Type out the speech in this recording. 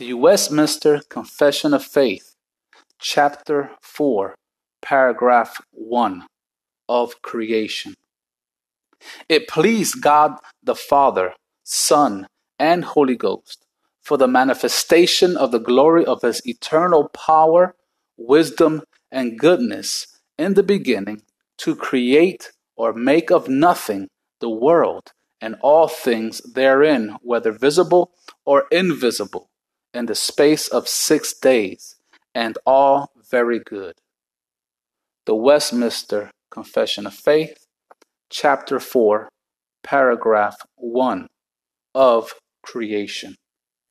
The Westminster Confession of Faith, Chapter 4, Paragraph 1 of Creation. It pleased God the Father, Son, and Holy Ghost for the manifestation of the glory of His eternal power, wisdom, and goodness in the beginning to create or make of nothing the world and all things therein, whether visible or invisible, in the space of six days, and all very good. The Westminster Confession of Faith, Chapter 4, Paragraph 1 of Creation.